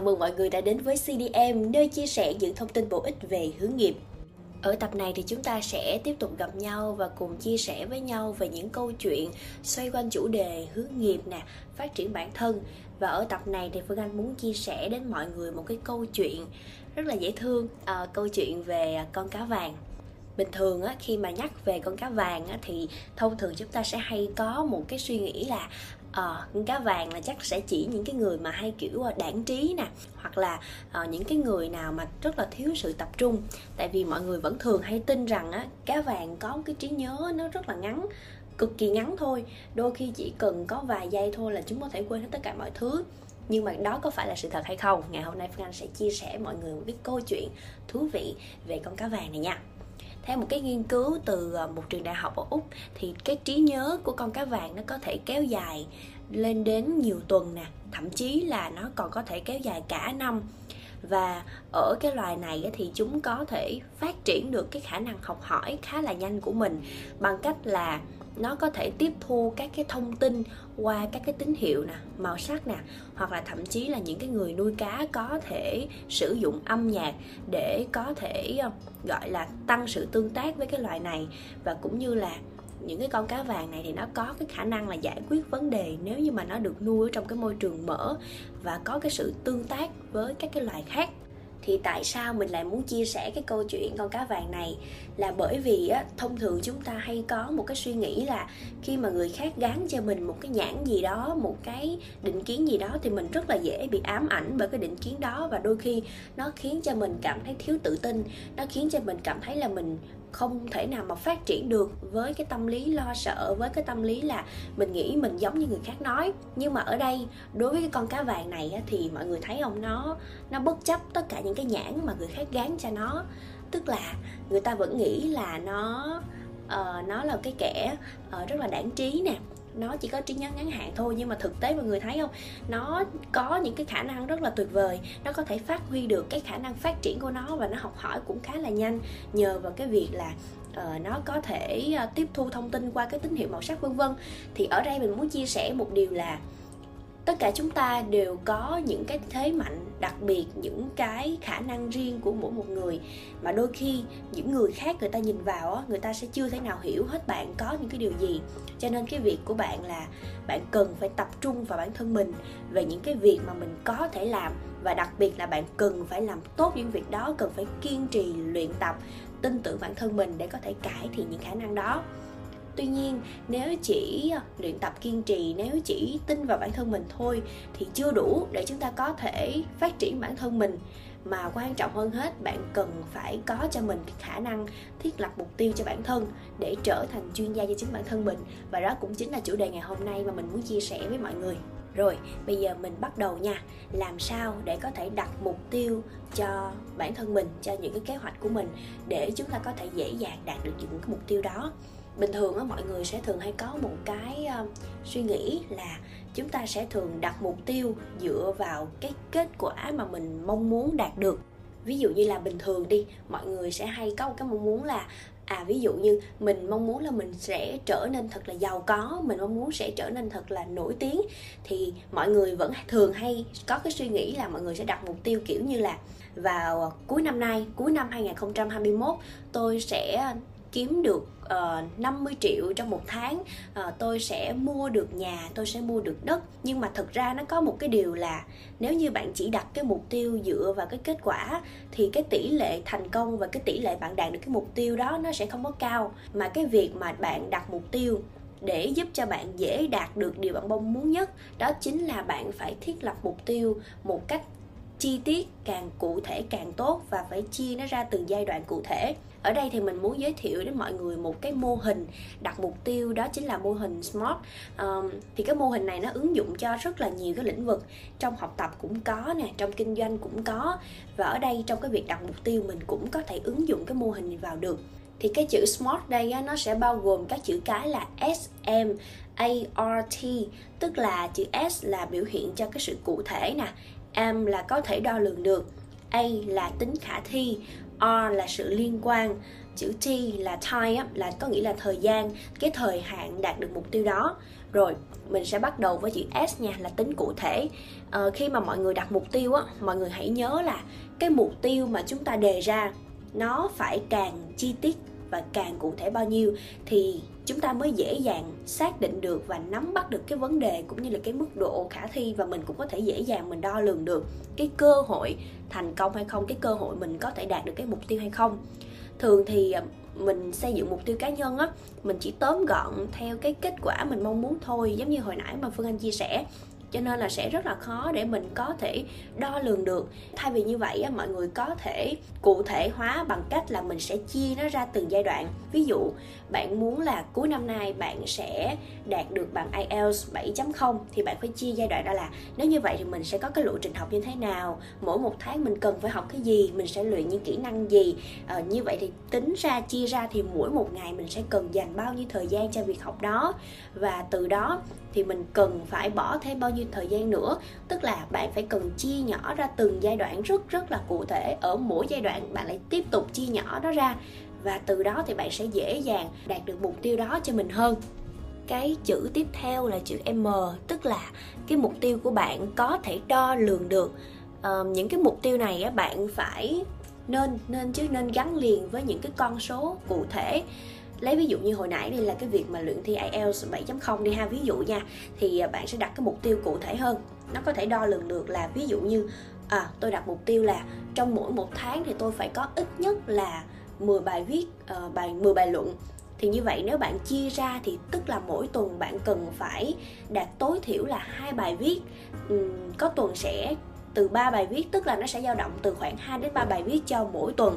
Chào mừng mọi người đã đến với CDM, nơi chia sẻ những thông tin bổ ích về hướng nghiệp. Ở tập này thì chúng ta sẽ tiếp tục gặp nhau và cùng chia sẻ với nhau về những câu chuyện xoay quanh chủ đề hướng nghiệp nè, phát triển bản thân. Và ở tập này thì Phương Anh muốn chia sẻ đến mọi người một cái câu chuyện rất là dễ thương, à, câu chuyện về con cá vàng bình thường á, khi mà nhắc về con cá vàng á, thì thông thường chúng ta sẽ hay có một cái suy nghĩ là ờ uh, cá vàng là chắc sẽ chỉ những cái người mà hay kiểu ờ, đảng trí nè hoặc là uh, những cái người nào mà rất là thiếu sự tập trung. Tại vì mọi người vẫn thường hay tin rằng á cá vàng có cái trí nhớ nó rất là ngắn cực kỳ ngắn thôi. Đôi khi chỉ cần có vài giây thôi là chúng có thể quên hết tất cả mọi thứ. Nhưng mà đó có phải là sự thật hay không? Ngày hôm nay phương anh sẽ chia sẻ mọi người một cái câu chuyện thú vị về con cá vàng này nha theo một cái nghiên cứu từ ờ, một trường đại học ở úc thì cái trí nhớ của con cá vàng nó có thể kéo dài lên đến nhiều tuần nè, thậm chí là nó còn có thể kéo dài cả năm. Và ở cái loài này thì chúng có thể phát triển được cái khả năng học hỏi khá là nhanh của mình bằng cách là nó có thể tiếp thu các cái thông tin qua các cái tín hiệu nè, màu sắc nè, hoặc là thậm chí là những cái người nuôi cá có thể sử dụng âm nhạc để có thể ờ, gọi là tăng sự tương tác với cái loài này. Và cũng như là những cái con cá vàng này thì nó có cái khả năng là giải quyết vấn đề nếu như mà nó được nuôi ở trong cái môi trường mở và có cái sự tương tác với các cái loài khác thì tại sao mình lại muốn chia sẻ cái câu chuyện con cá vàng này? Là bởi vì á, thông thường chúng ta hay có một cái suy nghĩ là khi mà người khác gắn cho mình một cái nhãn gì đó, một cái định kiến gì đó thì mình rất là dễ bị ám ảnh bởi cái định kiến đó. Và đôi khi nó khiến cho mình cảm thấy thiếu tự tin, nó khiến cho mình cảm thấy là mình không thể nào mà phát triển được với cái tâm lý lo sợ với cái tâm lý là mình nghĩ mình giống như người khác nói. Nhưng mà ở đây đối với cái con cá vàng này thì mọi người thấy không? Nó nó bất chấp tất cả những cái nhãn mà người khác gán cho nó. Tức là người ta vẫn nghĩ là nó uh, nó là cái kẻ uh, rất là đảng trí nè nó chỉ có trí nhớ ngắn hạn thôi nhưng mà thực tế mọi người thấy không? Nó có những cái khả năng rất là tuyệt vời. Nó có thể phát huy được cái khả năng phát triển của nó và nó học hỏi cũng khá là nhanh. Nhờ vào cái việc là uh, nó có thể uh, tiếp thu thông tin qua cái tín hiệu màu sắc vân vân. Thì ở đây mình muốn chia sẻ một điều là tất cả chúng ta đều có những cái thế mạnh, đặc biệt những cái khả năng riêng của mỗi một người. Mà đôi khi, những người khác người ta nhìn vào người ta sẽ chưa thể nào hiểu hết bạn có những cái điều gì. Cho nên cái việc của bạn là bạn cần phải tập trung vào bản thân mình về những cái việc mà mình có thể làm. Và đặc biệt là bạn cần phải làm tốt những việc đó, cần phải kiên trì luyện tập, tin tưởng bản thân mình để có thể cải thiện những khả năng đó tuy nhiên, nếu chỉ à, luyện tập kiên trì, nếu chỉ tin vào bản thân mình thôi, thì chưa đủ để chúng ta có thể phát triển bản thân mình. Mà quan trọng hơn hết, bạn cần phải có cho mình cái khả năng thiết lập mục tiêu cho bản thân để trở thành chuyên gia cho chính bản thân mình. Và đó cũng chính là chủ đề ngày hôm nay mà mình muốn chia sẻ với mọi người. Rồi, bây giờ mình bắt đầu nha. Làm sao để có thể đặt mục tiêu cho bản thân mình, cho những cái kế hoạch của mình để chúng ta có thể dễ dàng đạt được những cái mục tiêu đó? Bình thường á mọi người sẽ thường hay có một cái uh, suy nghĩ là chúng ta sẽ thường đặt mục tiêu dựa vào cái kết quả mà mình mong muốn đạt được. Ví dụ như là bình thường đi mọi người sẽ hay có một cái mong muốn là à ví dụ như mình mong muốn là mình sẽ trở nên thật là giàu có mình mong muốn sẽ trở nên thật là nổi tiếng. Thì mọi người vẫn thường hay có cái suy nghĩ là mọi người sẽ đặt mục tiêu kiểu như là vào ờ, cuối năm nay cuối năm 2021 tôi sẽ kiếm được ờ, uh, 50 triệu trong một tháng uh, tôi sẽ mua được nhà tôi sẽ mua được đất. Nhưng mà thực ra nó có một cái điều là nếu như bạn chỉ đặt cái mục tiêu dựa vào cái kết quả thì cái tỷ lệ thành công và cái tỷ lệ bạn đạt được cái mục tiêu đó nó sẽ không có cao. Mà cái việc mà bạn đặt mục tiêu để giúp cho bạn dễ đạt được điều bạn mong muốn nhất đó chính là bạn phải thiết lập mục tiêu một cách chi tiết càng cụ thể càng tốt và phải chia nó ra từng giai đoạn cụ thể. Ở đây thì mình muốn giới thiệu đến mọi người một cái mô hình đặt mục tiêu đó chính là mô hình smart. Um, thì cái mô hình này nó ứng dụng cho rất là nhiều cái lĩnh vực trong học tập cũng có nè trong kinh doanh cũng có. Và ở đây trong cái việc đặt mục tiêu mình cũng có thể ứng dụng cái mô hình vào được. Thì cái chữ smart đây á, nó sẽ bao gồm các chữ cái là S M A R T tức là chữ S là biểu hiện cho cái sự cụ thể nè am là có thể đo lường được A là tính khả thi R là sự liên quan. Chữ T là time là có nghĩa là thời gian cái thời hạn đạt được mục tiêu đó. Rồi mình sẽ bắt đầu với chữ S nha là tính cụ thể. À, khi mà mọi người đặt mục tiêu á mọi người hãy nhớ là cái mục tiêu mà chúng ta đề ra nó phải càng chi tiết và càng cụ thể bao nhiêu thì chúng ta mới dễ dàng xác định được và nắm bắt được cái vấn đề cũng như là cái mức độ khả thi và mình cũng có thể dễ dàng mình đo lường được cái cơ hội thành công hay không, cái cơ hội mình có thể đạt được cái mục tiêu hay không. Thường thì à, mình xây dựng mục tiêu cá nhân á, mình chỉ tóm gọn theo cái kết quả mình mong muốn thôi, giống như hồi nãy mà phương anh chia sẻ cho nên là sẽ rất là khó để mình có thể đo lường được. Thay vì như vậy mọi người có thể cụ thể hóa bằng cách là mình sẽ chia nó ra từng giai đoạn. Ví dụ bạn muốn là cuối năm nay bạn sẽ đạt được bằng IELTS 7.0 thì bạn phải chia giai đoạn ra là nếu như vậy thì mình sẽ có cái lộ trình học như thế nào mỗi một tháng mình cần phải học cái gì mình sẽ luyện những kỹ năng gì. À, như vậy thì tính ra chia ra thì mỗi một ngày mình sẽ cần dành bao nhiêu thời gian cho việc học đó. Và từ đó thì mình cần phải bỏ thêm bao nhiêu thời gian nữa. Tức là bạn phải cần chia nhỏ ra từng giai đoạn rất rất là cụ thể. Ở mỗi giai đoạn bạn lại tiếp tục chia nhỏ nó ra. Và từ đó thì bạn sẽ dễ dàng đạt được mục tiêu đó cho mình hơn. Cái chữ tiếp theo là chữ M tức là cái mục tiêu của bạn có thể đo lường được. À, những cái mục tiêu này á, bạn phải nên nên chứ nên gắn liền với những cái con số cụ thể lấy ví dụ như hồi nãy đây là cái việc mà luyện thi IELTS 7.0 đi ha. Ví dụ nha thì à, bạn sẽ đặt cái mục tiêu cụ thể hơn. Nó có thể đo lường được là ví dụ như à tôi đặt mục tiêu là trong mỗi một tháng thì tôi phải có ít nhất là 10 bài viết uh, bài 10 bài luận. Thì như vậy nếu bạn chia ra thì tức là mỗi tuần bạn cần phải đạt tối thiểu là hai bài viết. Uhm, có tuần sẽ từ 3 bài viết tức là nó sẽ dao động từ khoảng 2 đến 3 bài viết cho mỗi tuần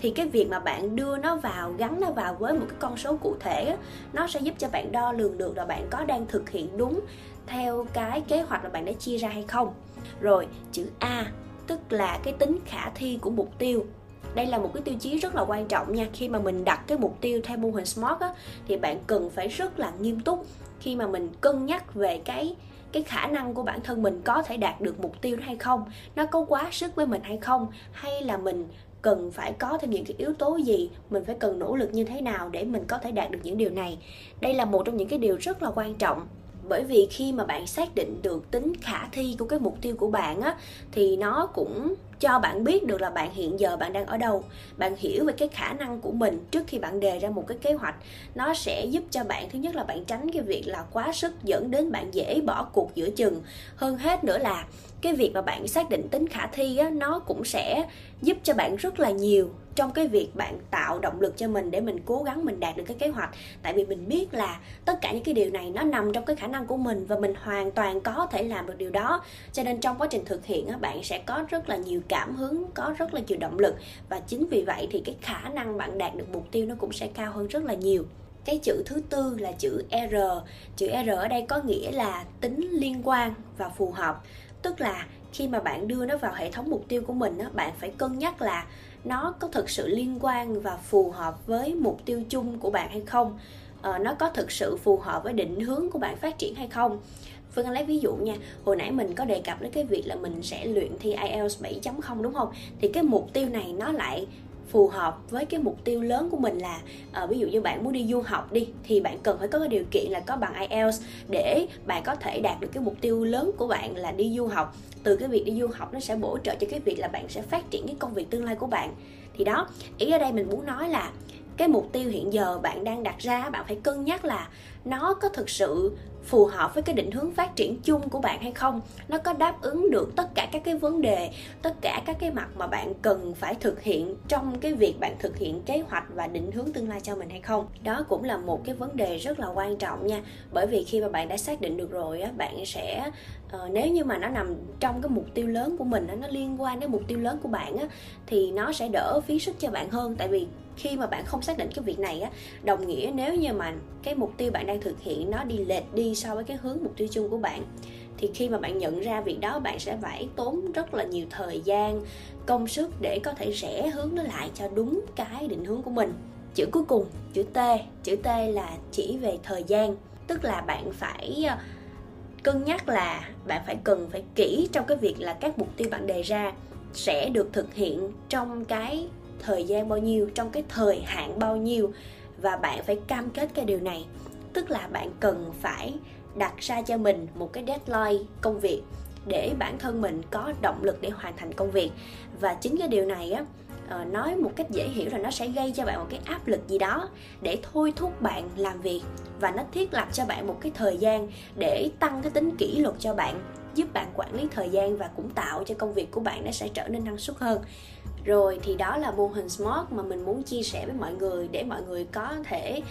thì cái việc mà bạn đưa nó vào gắn nó vào với một cái con số cụ thể nó sẽ giúp cho bạn đo lường được là bạn có đang thực hiện đúng theo cái kế hoạch mà bạn đã chia ra hay không. Rồi chữ a tức là cái tính khả thi của mục tiêu. Đây là một cái tiêu chí rất là quan trọng nha. Khi mà mình đặt cái mục tiêu theo mô hình smart á, thì bạn cần phải rất là nghiêm túc. Khi mà mình cân nhắc về cái cái khả năng của bản thân mình có thể đạt được mục tiêu hay không nó có quá sức với mình hay không hay là mình cần phải có thêm những cái yếu tố gì, mình phải cần nỗ lực như thế nào để mình có thể đạt được những điều này? Đây là một trong những cái điều rất là quan trọng. Bởi vì khi mà bạn xác định được tính khả thi của cái mục tiêu của bạn á, thì nó cũng cho bạn biết được là bạn hiện giờ bạn đang ở đâu. Bạn hiểu về cái khả năng của mình trước khi bạn đề ra một cái kế hoạch. Nó sẽ giúp cho bạn thứ nhất là bạn tránh cái việc là quá sức dẫn đến bạn dễ bỏ cuộc giữa chừng. Hơn hết nữa là cái việc mà bạn xác định tính khả thi á, nó cũng sẽ giúp cho bạn rất là nhiều trong cái việc bạn tạo động lực cho mình để mình cố gắng mình đạt được cái kế hoạch. Tại vì mình biết là tất cả những cái điều này nó nằm trong cái khả năng của mình và mình hoàn toàn có thể làm được điều đó. Cho nên trong quá trình thực hiện á, bạn sẽ có rất là nhiều cảm hứng có rất là nhiều động lực. Và chính vì vậy thì cái khả năng bạn đạt được mục tiêu nó cũng sẽ cao hơn rất là nhiều. Cái chữ thứ tư là chữ R. Chữ R ở đây có nghĩa là tính liên quan và phù hợp. Tức là khi mà bạn đưa nó vào hệ thống mục tiêu của mình á, bạn phải cân nhắc là nó có thực sự liên quan và phù hợp với mục tiêu chung của bạn hay không. À, nó có thực sự phù hợp với định hướng của bạn phát triển hay không. Phương Anh lấy ví dụ nha, hồi nãy mình có đề cập đến cái việc là mình sẽ luyện thi IELTS 7.0 đúng không? Thì cái mục tiêu này nó lại phù hợp với cái mục tiêu lớn của mình là uh, ví dụ như bạn muốn đi du học đi thì bạn cần phải có cái điều kiện là có bằng IELTS để bạn có thể đạt được cái mục tiêu lớn của bạn là đi du học từ cái việc đi du học nó sẽ bổ trợ cho cái việc là bạn sẽ phát triển cái công việc tương lai của bạn thì đó ý ở đây mình muốn nói là cái mục tiêu hiện giờ bạn đang đặt ra bạn phải cân nhắc là nó có thực sự phù hợp với cái định hướng phát triển chung của bạn hay không? Nó có đáp ứng được tất cả các cái vấn đề tất cả các cái mặt mà bạn cần phải thực hiện trong cái việc bạn thực hiện kế hoạch và định hướng tương lai cho mình hay không? Đó cũng là một cái vấn đề rất là quan trọng nha. Bởi vì khi mà bạn đã xác định được rồi á bạn sẽ uh, nếu như mà nó nằm trong cái mục tiêu lớn của mình nó liên quan đến mục tiêu lớn của bạn á thì nó sẽ đỡ phí sức cho bạn hơn. Tại vì khi mà bạn không xác định cái việc này á, đồng nghĩa nếu như mà cái mục tiêu bạn đang thực hiện nó đi lệch đi so với cái hướng mục tiêu chung của bạn, thì khi mà bạn nhận ra việc đó, bạn sẽ phải tốn rất là nhiều thời gian, công sức để có thể rẽ hướng nó lại cho đúng cái định hướng của mình. Chữ cuối cùng, chữ t chữ t là chỉ về thời gian, tức là bạn phải ờ, cân nhắc là bạn phải cần phải kỹ trong cái việc là các mục tiêu bạn đề ra sẽ được thực hiện trong cái thời gian bao nhiêu, trong cái thời hạn bao nhiêu, và bạn phải cam kết cái điều này. Tức là bạn cần phải đặt ra cho mình một cái deadline công việc để bản thân mình có động lực để hoàn thành công việc. Và chính cái điều này á ờ, nói một cách dễ hiểu là nó sẽ gây cho bạn một cái áp lực gì đó để thôi thúc bạn làm việc. Và nó thiết lập cho bạn một cái thời gian để tăng cái tính kỷ luật cho bạn, giúp bạn quản lý thời gian và cũng tạo cho công việc của bạn nó sẽ trở nên năng suất hơn rồi thì đó là mô hình smart mà mình muốn chia sẻ với mọi người để mọi người có thể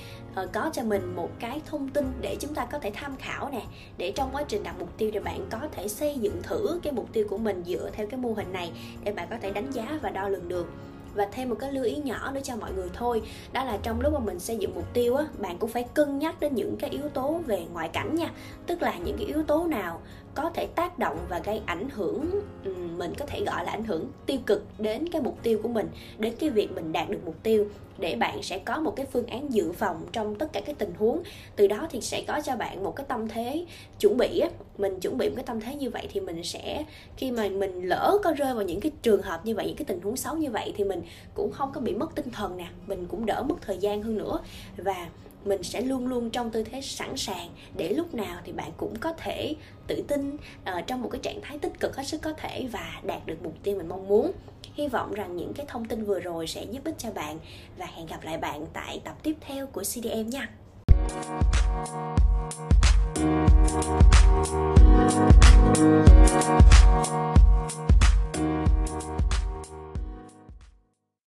uh, có cho mình một cái thông tin để chúng ta có thể tham khảo nè. Để trong quá trình đặt mục tiêu thì bạn có thể xây dựng thử cái mục tiêu của mình dựa theo cái mô hình này để bạn có thể đánh giá và đo lường được. Và thêm một cái lưu ý nhỏ nữa cho mọi người thôi đó là trong lúc mà mình xây dựng mục tiêu á bạn cũng phải cân nhắc đến những cái yếu tố về ngoại cảnh nha. Tức là những cái yếu tố nào có thể tác động và gây ảnh hưởng mình có thể gọi là ảnh hưởng tiêu cực đến cái mục tiêu của mình, đến cái việc mình đạt được mục tiêu, để bạn sẽ có một cái phương án dự phòng trong tất cả các tình huống. Từ đó thì sẽ có cho bạn một cái tâm thế chuẩn bị á, mình chuẩn bị một cái tâm thế như vậy thì mình sẽ, khi mà mình lỡ có rơi vào những cái trường hợp như vậy, những cái tình huống xấu như vậy thì mình cũng không có bị mất tinh thần nè, mình cũng đỡ mất thời gian hơn nữa. Và mình sẽ luôn luôn trong tư thế sẵn sàng để lúc nào thì bạn cũng có thể tự tin uh, trong một cái trạng thái tích cực hết sức có thể và đạt được mục tiêu mình mong muốn. Hy vọng rằng những cái thông tin vừa rồi sẽ giúp ích cho bạn và hẹn gặp lại bạn tại tập tiếp theo của CDM nha